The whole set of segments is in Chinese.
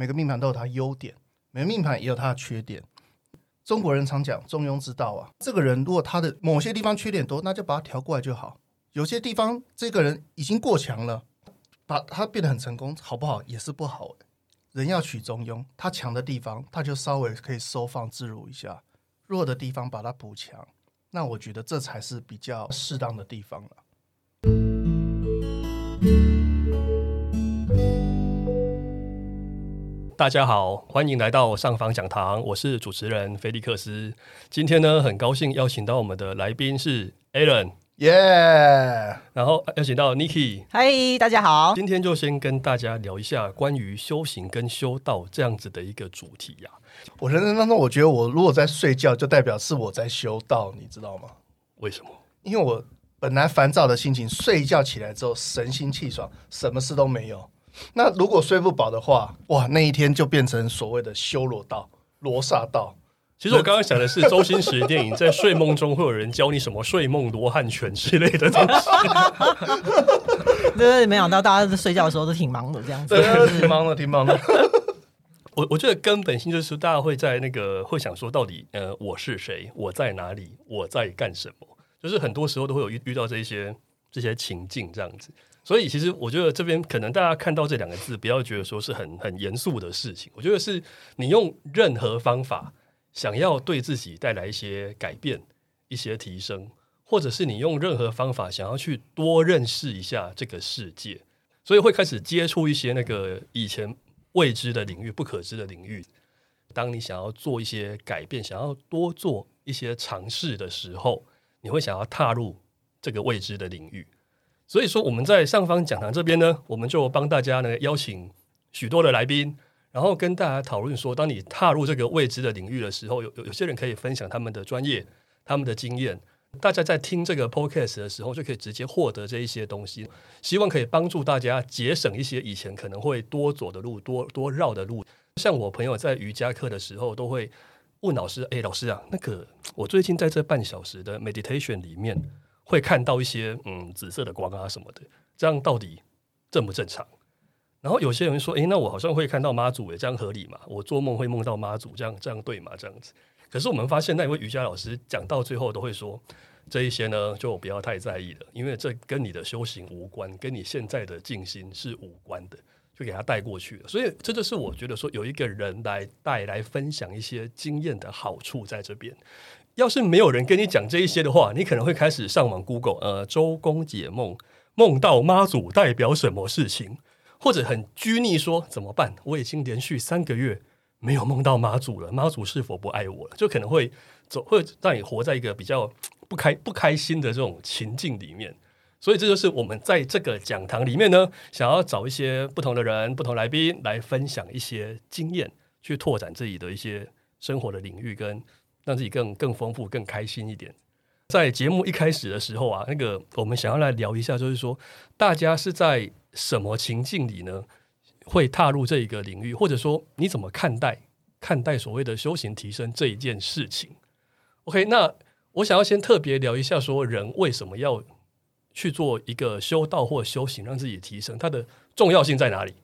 每个命盘都有它优点，每个命盘也有它的缺点。中国人常讲中庸之道啊，这个人如果他的某些地方缺点多，那就把他调过来就好。有些地方这个人已经过强了，把他变得很成功，好不好也是不好。人要取中庸，他强的地方他就稍微可以收放自如一下，弱的地方把它补强。那我觉得这才是比较适当的地方了。大家好，欢迎来到上方讲堂，我是主持人菲利克斯。今天呢，很高兴邀请到我们的来宾是 Alan，耶！然后邀请到 Niki，嗨，大家好。今天就先跟大家聊一下关于修行跟修道这样子的一个主题呀。我人生当中，我觉得我如果在睡觉，就代表是我在修道，你知道吗？为什么？因为我本来烦躁的心情，睡一觉起来之后神清气爽，什么事都没有。那如果睡不饱的话，哇，那一天就变成所谓的修罗道、罗刹道。其实我刚刚想的是周星驰电影，在睡梦中会有人教你什么睡梦罗汉拳之类的东西。对，没想到大家在睡觉的时候都挺忙的，这样子，挺忙的，挺忙的。我我觉得根本性就是大家会在那个会想说，到底呃我是谁，我在哪里，我在干什么？就是很多时候都会有遇遇到这些这些情境这样子。所以，其实我觉得这边可能大家看到这两个字，不要觉得说是很很严肃的事情。我觉得是你用任何方法想要对自己带来一些改变、一些提升，或者是你用任何方法想要去多认识一下这个世界，所以会开始接触一些那个以前未知的领域、不可知的领域。当你想要做一些改变、想要多做一些尝试的时候，你会想要踏入这个未知的领域。所以说，我们在上方讲堂这边呢，我们就帮大家呢邀请许多的来宾，然后跟大家讨论说，当你踏入这个未知的领域的时候，有有有些人可以分享他们的专业、他们的经验，大家在听这个 podcast 的时候，就可以直接获得这一些东西，希望可以帮助大家节省一些以前可能会多走的路、多多绕的路。像我朋友在瑜伽课的时候，都会问老师：“哎，老师啊，那个我最近在这半小时的 meditation 里面。”会看到一些嗯紫色的光啊什么的，这样到底正不正常？然后有些人说，诶，那我好像会看到妈祖，诶，这样合理吗？我做梦会梦到妈祖，这样这样对吗？这样子。可是我们发现那位瑜伽老师讲到最后都会说，这一些呢就不要太在意了，因为这跟你的修行无关，跟你现在的静心是无关的，就给他带过去了。所以这就是我觉得说有一个人来带来分享一些经验的好处在这边。要是没有人跟你讲这一些的话，你可能会开始上网 Google，呃，周公解梦，梦到妈祖代表什么事情，或者很拘泥说怎么办？我已经连续三个月没有梦到妈祖了，妈祖是否不爱我了？就可能会走，会让你活在一个比较不开不开心的这种情境里面。所以这就是我们在这个讲堂里面呢，想要找一些不同的人、不同来宾来分享一些经验，去拓展自己的一些生活的领域跟。让自己更更丰富、更开心一点。在节目一开始的时候啊，那个我们想要来聊一下，就是说大家是在什么情境里呢？会踏入这一个领域，或者说你怎么看待看待所谓的修行提升这一件事情？OK，那我想要先特别聊一下，说人为什么要去做一个修道或修行，让自己提升，它的重要性在哪里？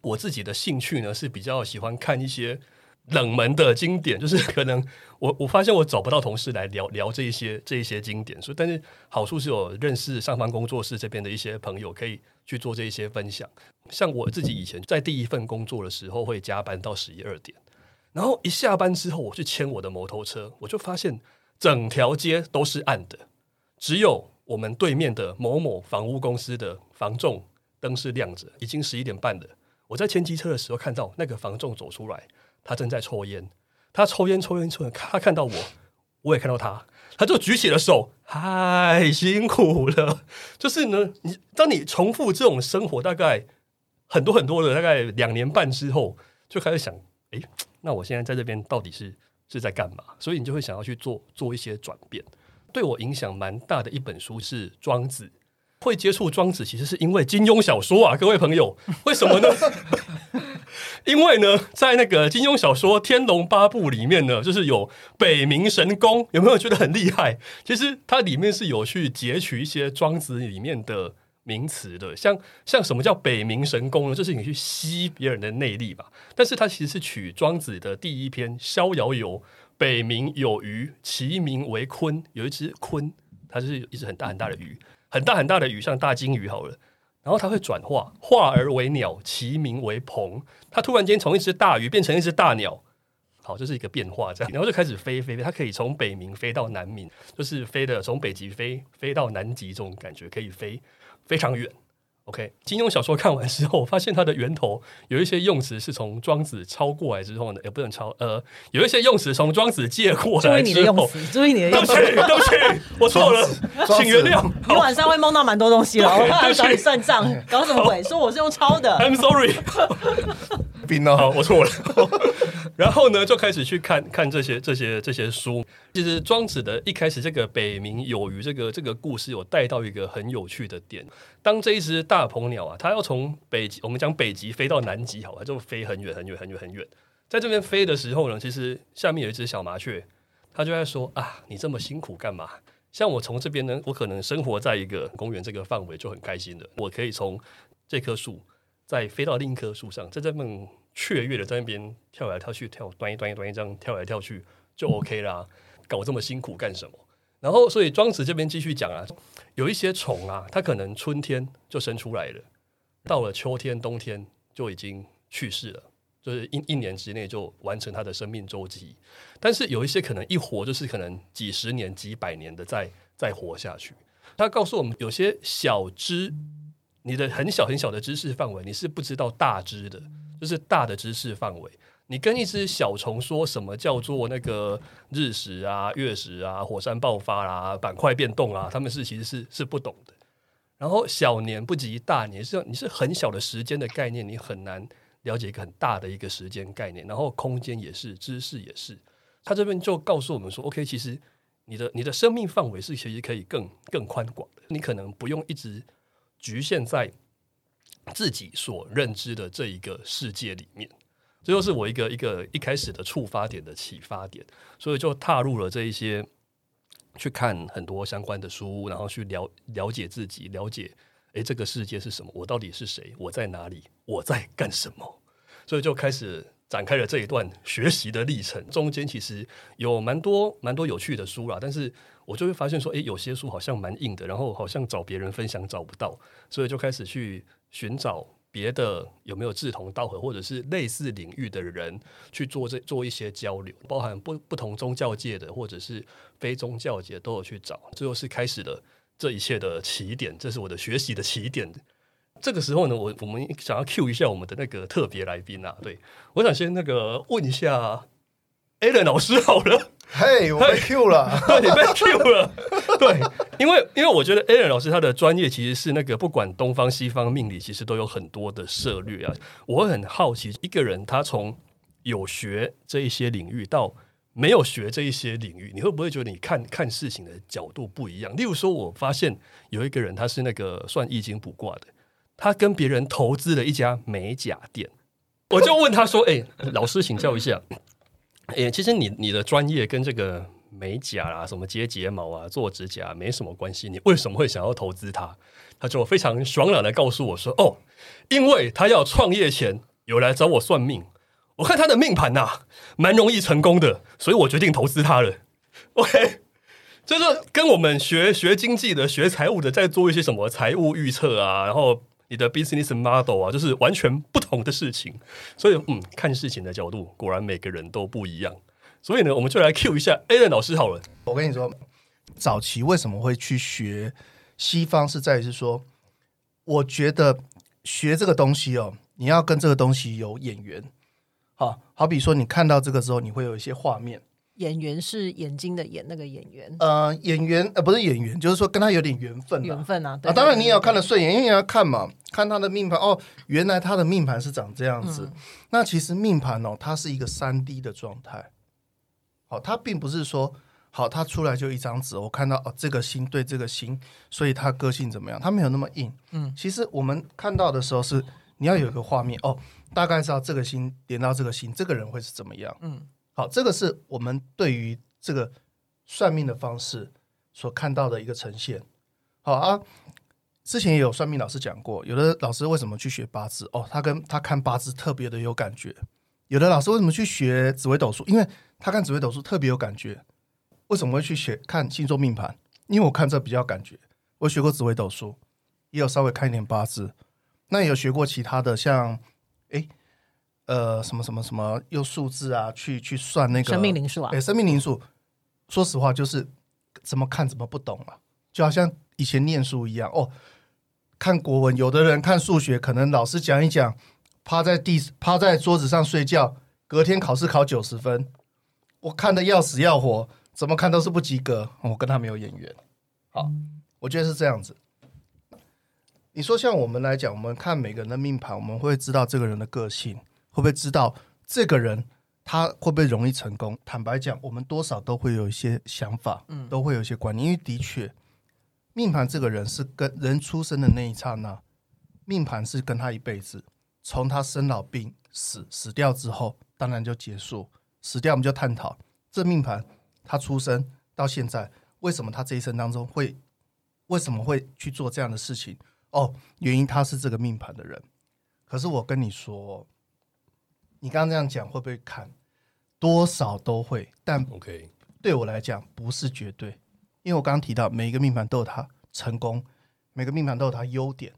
我自己的兴趣呢是比较喜欢看一些。冷门的经典，就是可能我我发现我找不到同事来聊聊这一些这一些经典，所以但是好处是有认识上方工作室这边的一些朋友可以去做这一些分享。像我自己以前在第一份工作的时候会加班到十一二点，然后一下班之后我去牵我的摩托车，我就发现整条街都是暗的，只有我们对面的某某房屋公司的房仲灯是亮着，已经十一点半了。我在牵机车的时候看到那个房仲走出来。他正在抽烟，他抽烟抽烟抽烟，他看到我，我也看到他，他就举起了手，太辛苦了。就是呢，你当你重复这种生活，大概很多很多的，大概两年半之后，就开始想，哎，那我现在在这边到底是是在干嘛？所以你就会想要去做做一些转变。对我影响蛮大的一本书是《庄子》，会接触庄子，其实是因为金庸小说啊，各位朋友，为什么呢？因为呢，在那个金庸小说《天龙八部》里面呢，就是有北冥神功，有没有觉得很厉害？其实它里面是有去截取一些庄子里面的名词的，像像什么叫北冥神功呢？就是你去吸别人的内力吧。但是它其实是取庄子的第一篇《逍遥游》，北冥有鱼，其名为鲲，有一只鲲，它是一只很大很大的鱼，很大很大的鱼，像大金鱼好了。然后它会转化，化而为鸟，其名为鹏。它突然间从一只大鱼变成一只大鸟，好，这是一个变化，这样，然后就开始飞飞飞。它可以从北冥飞到南冥，就是飞的从北极飞飞到南极，这种感觉可以飞非常远。OK，金庸小说看完之后，发现它的源头有一些用词是从庄子抄过来之后呢，也不能抄，呃，有一些用词从庄子借过来注意你的用词，注意你的对不起，用词。对不起，我错了，请原谅。你晚上会梦到蛮多东西了，我怕对不起找你算账，搞什么鬼？说我是用抄的，I'm sorry，冰好，哦，我错了。然后呢，就开始去看看这些这些这些书。其实庄子的一开始这个北冥有鱼这个这个故事有带到一个很有趣的点。当这一只大鹏鸟啊，它要从北极，我们讲北极飞到南极，好了，就飞很远很远很远很远。在这边飞的时候呢，其实下面有一只小麻雀，它就在说啊，你这么辛苦干嘛？像我从这边呢，我可能生活在一个公园这个范围就很开心的，我可以从这棵树再飞到另一棵树上，在这边雀跃的在那边跳来跳去，跳端一端一端一这样跳来跳去就 OK 啦，搞这么辛苦干什么？然后，所以庄子这边继续讲啊，有一些虫啊，它可能春天就生出来了，到了秋天、冬天就已经去世了，就是一一年之内就完成它的生命周期。但是有一些可能一活就是可能几十年、几百年的再再活下去。他告诉我们，有些小知，你的很小很小的知识范围，你是不知道大知的，就是大的知识范围。你跟一只小虫说什么叫做那个日食啊、月食啊、火山爆发啦、板块变动啊，他们是其实是是不懂的。然后小年不及大年，是你是很小的时间的概念，你很难了解一个很大的一个时间概念。然后空间也是，知识也是。他这边就告诉我们说，OK，其实你的你的生命范围是其实可以更更宽广的，你可能不用一直局限在自己所认知的这一个世界里面。这就是我一个一个一开始的触发点的启发点，所以就踏入了这一些去看很多相关的书，然后去了了解自己，了解诶这个世界是什么，我到底是谁，我在哪里，我在干什么，所以就开始展开了这一段学习的历程。中间其实有蛮多蛮多有趣的书啦，但是我就会发现说，诶，有些书好像蛮硬的，然后好像找别人分享找不到，所以就开始去寻找。别的有没有志同道合或者是类似领域的人去做这做一些交流，包含不不同宗教界的或者是非宗教界都有去找，最后是开始了这一切的起点，这是我的学习的起点。这个时候呢，我我们想要 Q 一下我们的那个特别来宾啊，对我想先那个问一下 Alan 老师好了。嘿，我被 Q 了，对，你被 Q 了。对，因为因为我觉得 Aaron 老师他的专业其实是那个不管东方西方命理，其实都有很多的涉略啊。我很好奇，一个人他从有学这一些领域到没有学这一些领域，你会不会觉得你看看事情的角度不一样？例如说，我发现有一个人他是那个算易经卜卦的，他跟别人投资了一家美甲店，我就问他说：“哎、老师请教一下。”诶、其实你你的专业跟这个美甲啊、什么接睫毛啊、做指甲没什么关系，你为什么会想要投资它？他就非常爽朗的告诉我说：“哦，因为他要创业前有来找我算命，我看他的命盘呐、蛮容易成功的，所以我决定投资他了。”OK，就是跟我们学学经济的、学财务的，在做一些什么财务预测啊，然后你的 business model 啊，就是完全不同的事情。所以，嗯，看事情的角度果然每个人都不一样。所以呢，我们就来 Q 一下 A 任老师好了。我跟你说，早期为什么会去学西方，是在于是说，我觉得学这个东西哦，你要跟这个东西有眼缘。好，好比说你看到这个之后，你会有一些画面。演员是眼睛的眼，那个演员呃，演员呃不是演员，就是说跟他有点缘分、啊。缘分啊。对啊，当然你也要看得顺眼，因为你要看嘛，看他的命盘哦，原来他的命盘是长这样子。嗯那其实命盘哦，它是一个三 D 的状态，好，它并不是说好，它出来就一张纸，我看到哦这个星对这个星，所以他个性怎么样，他没有那么硬。嗯，其实我们看到的时候是你要有一个画面哦，大概知道这个星连到这个星，这个人会是怎么样。嗯，好，这个是我们对于这个算命的方式所看到的一个呈现。好啊，之前也有算命老师讲过，有的老师为什么去学八字？哦，他跟他看八字特别的有感觉。有的老师为什么去学紫微斗数？因为他看紫微斗数特别有感觉。为什么会去学看星座命盘？因为我看这比较感觉。我学过紫微斗数，也有稍微看一点八字。那也有学过其他的，像呃什么什么什么用数字啊去去算那个生命灵数啊哎，，生命灵数，说实话就是怎么看怎么不懂啊，就好像以前念书一样哦。看国文，有的人看数学，可能老师讲一讲，趴在地趴在桌子上睡觉，隔天考试考九十分，我看的要死要活，怎么看都是不及格，我跟他没有眼缘。好，我觉得是这样子。你说像我们来讲，我们看每个人的命盘，我们会知道这个人的个性，会不会知道这个人他会不会容易成功？坦白讲，我们多少都会有一些想法，嗯都会有一些观念，因为的确，命盘这个人是跟人出生的那一刹那，命盘是跟他一辈子，从他生老病死死掉之后，当然就结束。死掉我们就探讨这命盘他出生到现在，为什么他这一生当中会为什么会去做这样的事情？哦，原因他是这个命盘的人。可是我跟你说，你刚刚这样讲会不会砍？多少都会，但 OK，对我来讲不是绝对，因为我刚刚提到每一个命盘都有它成功，每个命盘都有它优点，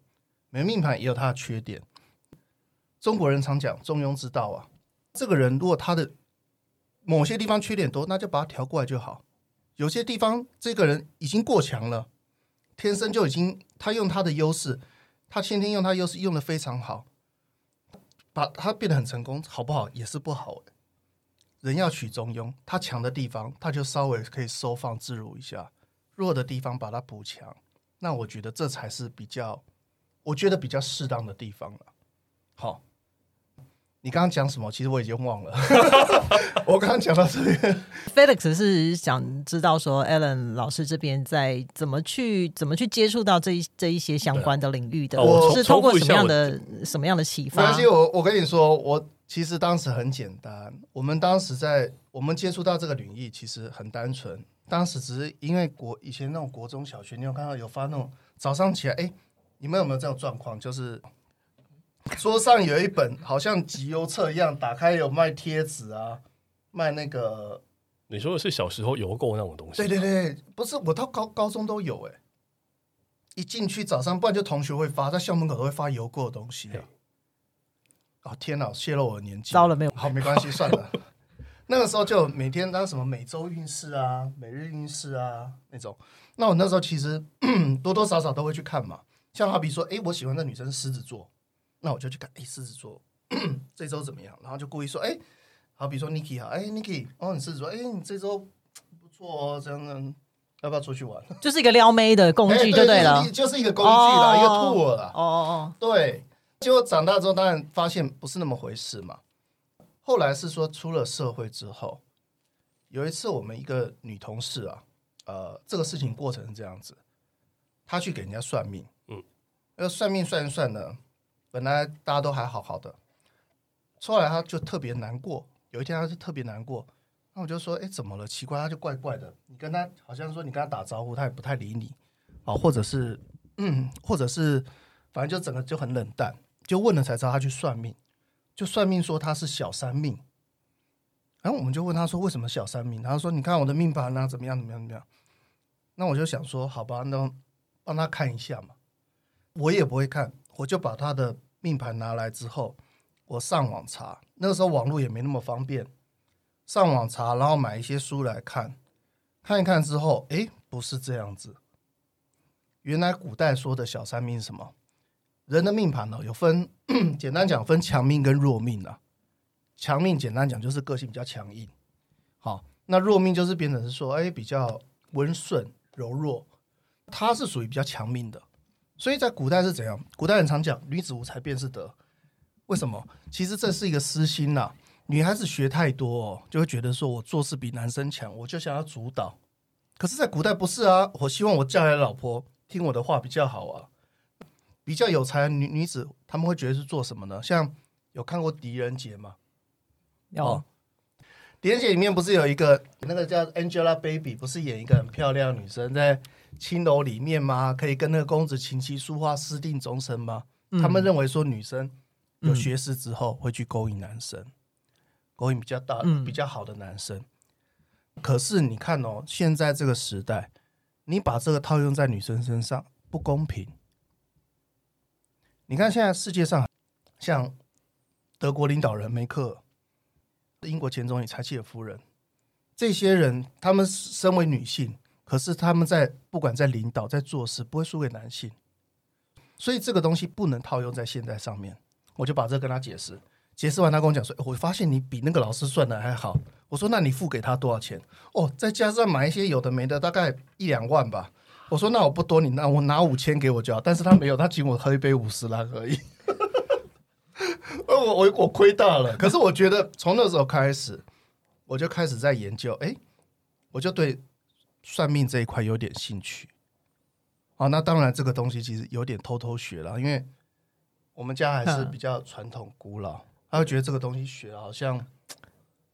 每个命盘也有它的缺点。中国人常讲中庸之道啊，这个人如果他的某些地方缺点多，那就把它调过来就好。有些地方这个人已经过强了，天生就已经他用他的优势，他先天用他优势用的非常好，把他变得很成功，好不好也是不好、欸。人要取中庸，他强的地方他就稍微可以收放自如一下，弱的地方把它补强。那我觉得这才是比较，我觉得比较适当的地方了。好，你刚刚讲什么？其实我已经忘了。我刚刚讲到这边，Felix 是想知道说，Alan 老师这边在怎么去怎么去接触到这一这一些相关的领域的，我是通过什么样的什么样的启发没关？系，我我跟你说，我其实当时很简单。我们当时在我们接触到这个领域，其实很单纯。当时只是因为国以前那种国中小学，你有看到有发那种早上起来，哎，你们有没有这种状况？就是桌上有一本好像集邮册一样，打开有卖贴纸啊，卖那个，你说的是小时候邮购那种东西？对对对，不是我到高高中都有哎、一进去早上，不然就同学会发，在校门口都会发邮购的东西、啊。哦天哪，泄露我的年纪，糟了没有？好，没关系，算了。那个时候就每天当什么每周运势啊、每日运势啊那种。那我那时候其实 多多少少都会去看嘛。像好比说，诶，我喜欢的女生是狮子座，那我就去看，诶，狮子座 这周怎么样？然后就故意说，诶，好比如说 Niki 哈，诶 Niki，哦，你狮子座，诶，你这周不错哦，这样的，要不要出去玩？就是一个撩妹的工具诶就对了。就是就是一个工具啦，哦一个 tool 啦。哦哦哦对，结果长大之后，当然发现不是那么回事嘛。后来是说出了社会之后，有一次我们一个女同事啊，呃，这个事情过程是这样子，她去给人家算命，嗯嗯，那算命算一算呢，本来大家都还好好的，后来他就特别难过，有一天他就特别难过，那我就说，哎，怎么了？奇怪，他就怪怪的，你跟他好像说你跟他打招呼，他也不太理你，啊，或者是，嗯，或者是。反正就整个就很冷淡，就问了才知道他去算命，就算命说他是小三命，然后我们就问他说为什么小三命，他说你看我的命盘啊怎么样怎么样怎么样，那我就想说好吧，那帮他看一下嘛，我也不会看，我就把他的命盘拿来之后，我上网查，那个时候网络也没那么方便，上网查然后买一些书来看，看一看之后，诶，不是这样子，原来古代说的小三命是什么？人的命盘呢，有分，简单讲分强命跟弱命啊。强命简单讲就是个性比较强硬，好，那弱命就是变成是说，哎，比较温顺柔弱，他是属于比较强命的。所以在古代是怎样？古代人常讲女子无才便是德，为什么？其实这是一个私心呐、女孩子学太多哦，就会觉得说我做事比男生强，我就想要主导。可是，在古代不是啊，我希望我嫁来的老婆听我的话比较好啊。比较有才的女女子，他们会觉得是做什么呢？像有看过狄仁杰吗？有哦连姐里面不是有一个那个叫 Angelababy，不是演一个很漂亮女生在青楼里面吗？可以跟那个公子琴棋书画私定终身吗？嗯他们认为说女生有学识之后会去勾引男生，勾引比较大、嗯比较好的男生。可是你看哦，现在这个时代，你把这个套用在女生身上不公平。你看现在世界上，像德国领导人梅克尔、英国前总理柴契尔夫人，这些人，他们身为女性，可是他们在不管在领导、在做事，不会输给男性。所以这个东西不能套用在现在上面。我就把这跟他解释，解释完他跟我讲说：“我发现你比那个老师算的还好。”我说：“那你付给他多少钱？”哦，再加上买一些有的没的，大概一两万吧。我说：“那我不多，你那我拿五千给我就好。”但是他没有，他请我喝一杯五十兰而已。呃我我我亏大了。可是我觉得从那时候开始，我就开始在研究，哎、我就对算命这一块有点兴趣。好，那当然这个东西其实有点偷偷学了，因为我们家还是嗯比较传统古老，他会觉得这个东西学好像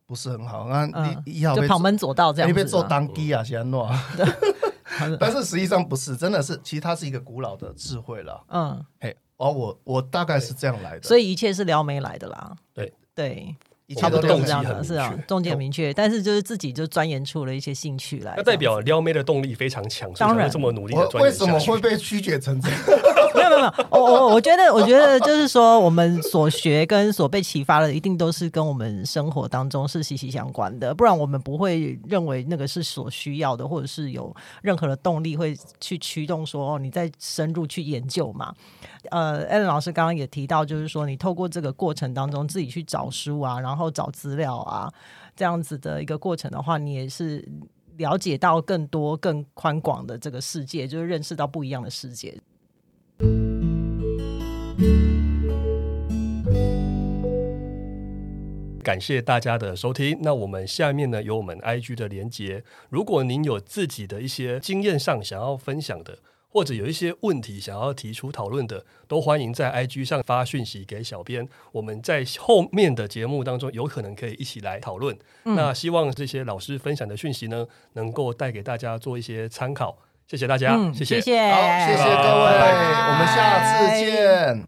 不是很好。那嗯你一好被就旁门左道这样你子啊。被做当机啊，先 但是实际上不是，真的是，其实它是一个古老的智慧了。嗯，嘿，哦，我我大概是这样来的，所以一切是撩妹来的啦。对。对，一切差不都是多是这样的，动机很是啊重点明确。但是就是自己就钻研出了一些兴趣来，那代表撩妹的动力非常强，当然。这么努力的钻研为什么会被曲解成这样？没有没有没有，我我我觉得 我觉得就是说，我们所学跟所被启发的，一定都是跟我们生活当中是息息相关的，不然我们不会认为那个是所需要的，或者是有任何的动力会去驱动说哦，你在深入去研究嘛。呃艾伦老师刚刚也提到，就是说你透过这个过程当中自己去找书啊，然后找资料啊，这样子的一个过程的话，你也是。了解到更多、更宽广的这个世界，就是认识到不一样的世界。感谢大家的收听。那我们下面呢有我们 IG 的连接，如果您有自己的一些经验上想要分享的，或者有一些问题想要提出讨论的，都欢迎在 IG 上发讯息给小编。我们在后面的节目当中有可能可以一起来讨论。那希望这些老师分享的讯息呢，能够带给大家做一些参考。谢谢大家，嗯，谢谢。谢谢，好，谢谢各位，拜拜我们下次见。